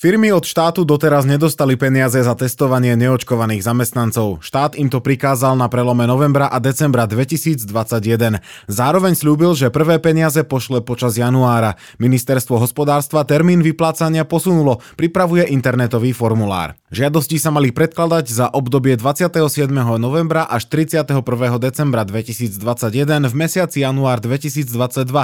Firmy od štátu doteraz nedostali peniaze za testovanie neočkovaných zamestnancov. Štát im to prikázal na prelome novembra a decembra 2021. Zároveň slúbil, že prvé peniaze pošle počas januára. Ministerstvo hospodárstva termín vyplácania posunulo, pripravuje internetový formulár. Žiadosti sa mali predkladať za obdobie 27. novembra až 31. decembra 2021 v mesiaci január 2022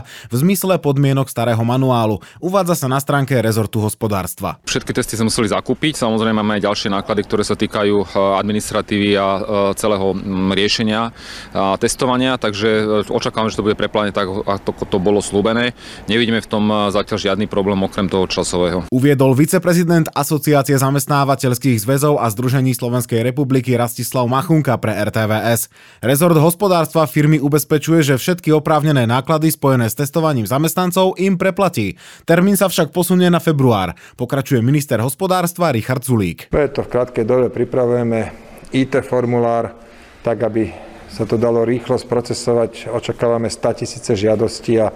v zmysle podmienok starého manuálu. Uvádza sa na stránke rezortu hospodárstva. Všetky testy sme museli zakúpiť, samozrejme máme aj ďalšie náklady, ktoré sa týkajú e, administratívy a e, celého riešenia a testovania, takže e, očakávame, že to bude preplane tak, ako to bolo slúbené. Nevidíme v tom zatiaľ žiadny problém okrem toho časového. Uviedol viceprezident Asociácie zamestnávateľských zväzov a Združení Slovenskej republiky Rastislav Machunka pre RTVS. Rezort hospodárstva firmy ubezpečuje, že všetky oprávnené náklady spojené s testovaním zamestnancov im preplatí. Termín sa však posunie na február. Pokračuje pokračuje minister hospodárstva Richard Zulík. Preto v krátkej dobe pripravujeme IT formulár, tak aby sa to dalo rýchlo sprocesovať. Očakávame 100 tisíce žiadostí a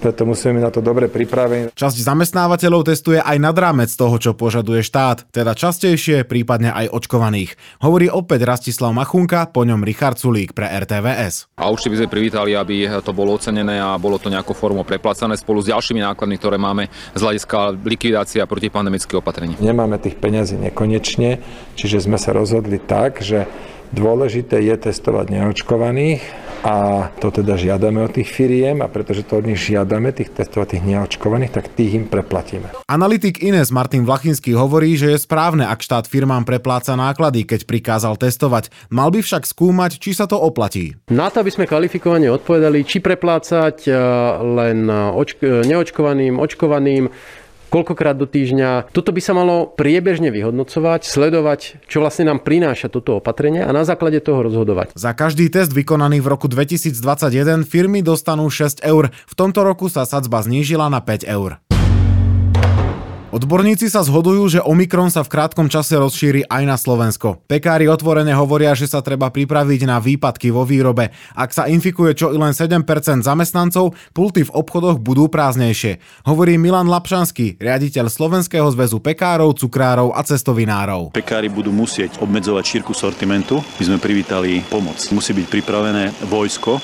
preto musíme byť na to dobre pripravení. Časť zamestnávateľov testuje aj nad rámec toho, čo požaduje štát, teda častejšie, prípadne aj očkovaných. Hovorí opäť Rastislav Machunka, po ňom Richard Sulík pre RTVS. A určite by sme privítali, aby to bolo ocenené a bolo to nejakou formou preplacané spolu s ďalšími nákladmi, ktoré máme z hľadiska likvidácia protipandemických opatrení. Nemáme tých peňazí nekonečne, čiže sme sa rozhodli tak, že dôležité je testovať neočkovaných a to teda žiadame od tých firiem a pretože to od nich žiadame, tých testovať tých neočkovaných, tak tých im preplatíme. Analytik Ines Martin Vlachinský hovorí, že je správne, ak štát firmám prepláca náklady, keď prikázal testovať. Mal by však skúmať, či sa to oplatí. Na to, aby sme kvalifikovane odpovedali, či preplácať eh, len očk- neočkovaným, očkovaným, koľkokrát do týždňa. Toto by sa malo priebežne vyhodnocovať, sledovať, čo vlastne nám prináša toto opatrenie a na základe toho rozhodovať. Za každý test vykonaný v roku 2021 firmy dostanú 6 eur. V tomto roku sa sadzba znížila na 5 eur. Odborníci sa zhodujú, že Omikron sa v krátkom čase rozšíri aj na Slovensko. Pekári otvorene hovoria, že sa treba pripraviť na výpadky vo výrobe. Ak sa infikuje čo i len 7% zamestnancov, pulty v obchodoch budú prázdnejšie. Hovorí Milan Lapšanský, riaditeľ Slovenského zväzu pekárov, cukrárov a cestovinárov. Pekári budú musieť obmedzovať šírku sortimentu. My sme privítali pomoc. Musí byť pripravené vojsko,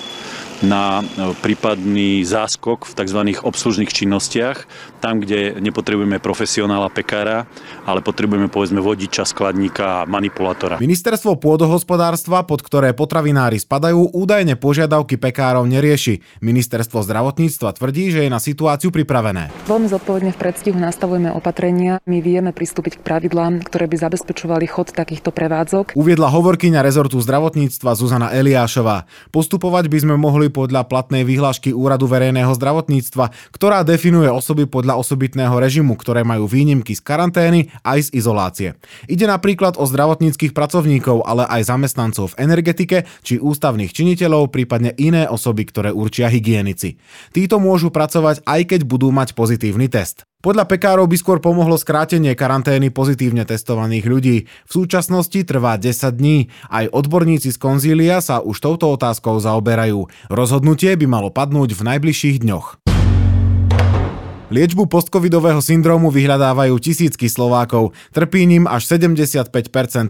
na e, prípadný záskok v tzv. obslužných činnostiach, tam, kde nepotrebujeme profesionála pekára, ale potrebujeme povedzme vodiča, skladníka a manipulátora. Ministerstvo pôdohospodárstva, pod ktoré potravinári spadajú, údajne požiadavky pekárov nerieši. Ministerstvo zdravotníctva tvrdí, že je na situáciu pripravené. Veľmi zodpovedne v predstihu nastavujeme opatrenia. My vieme pristúpiť k pravidlám, ktoré by zabezpečovali chod takýchto prevádzok. Uviedla hovorkyňa rezortu zdravotníctva Zuzana Eliášová. Postupovať by sme mohli boli podľa platnej vyhlášky Úradu verejného zdravotníctva, ktorá definuje osoby podľa osobitného režimu, ktoré majú výnimky z karantény aj z izolácie. Ide napríklad o zdravotníckých pracovníkov, ale aj zamestnancov v energetike či ústavných činiteľov, prípadne iné osoby, ktoré určia hygienici. Títo môžu pracovať aj keď budú mať pozitívny test. Podľa pekárov by skôr pomohlo skrátenie karantény pozitívne testovaných ľudí. V súčasnosti trvá 10 dní. Aj odborníci z konzília sa už touto otázkou zaoberajú. Rozhodnutie by malo padnúť v najbližších dňoch. Liečbu postcovidového syndrómu vyhľadávajú tisícky Slovákov. Trpí ním až 75%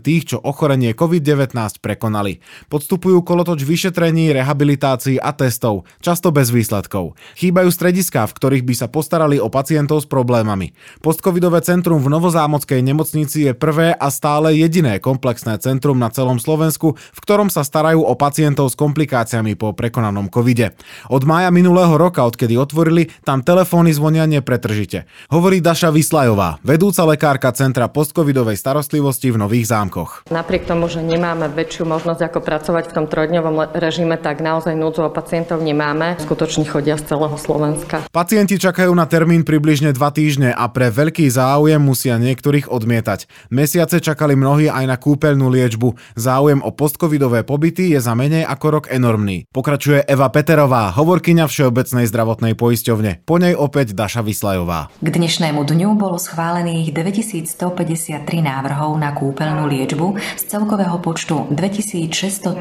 tých, čo ochorenie COVID-19 prekonali. Podstupujú kolotoč vyšetrení, rehabilitácií a testov, často bez výsledkov. Chýbajú strediská, v ktorých by sa postarali o pacientov s problémami. Postcovidové centrum v Novozámockej nemocnici je prvé a stále jediné komplexné centrum na celom Slovensku, v ktorom sa starajú o pacientov s komplikáciami po prekonanom covide. Od mája minulého roka, odkedy otvorili, tam telefóny zvonia nepretržite. Hovorí Daša Vyslajová, vedúca lekárka Centra postcovidovej starostlivosti v Nových zámkoch. Napriek tomu, že nemáme väčšiu možnosť ako pracovať v tom trojdňovom režime, tak naozaj núdzu o pacientov nemáme. Skutočne chodia z celého Slovenska. Pacienti čakajú na termín približne 2 týždne a pre veľký záujem musia niektorých odmietať. Mesiace čakali mnohí aj na kúpeľnú liečbu. Záujem o postcovidové pobyty je za menej ako rok enormný. Pokračuje Eva Peterová, hovorkyňa Všeobecnej zdravotnej poisťovne. Po nej opäť Daša Maša Vyslajová. K dnešnému dňu bolo schválených 2153 návrhov na kúpeľnú liečbu z celkového počtu 2633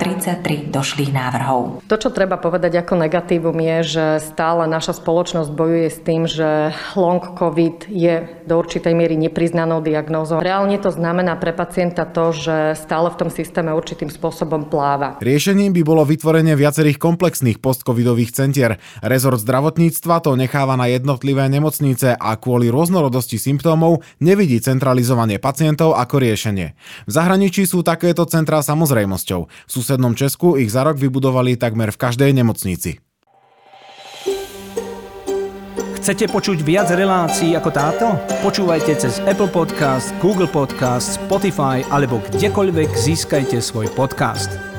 došlých návrhov. To, čo treba povedať ako negatívum je, že stále naša spoločnosť bojuje s tým, že long COVID je do určitej miery nepriznanou diagnózou. Reálne to znamená pre pacienta to, že stále v tom systéme určitým spôsobom pláva. Riešením by bolo vytvorenie viacerých komplexných postcovidových centier. Rezort zdravotníctva to necháva na jednotlivé nemocnice a kvôli rôznorodosti symptómov nevidí centralizovanie pacientov ako riešenie. V zahraničí sú takéto centrá samozrejmosťou. V susednom Česku ich za rok vybudovali takmer v každej nemocnici. Chcete počuť viac relácií ako táto? Počúvajte cez Apple Podcast, Google Podcast, Spotify alebo kdekoľvek získajte svoj podcast.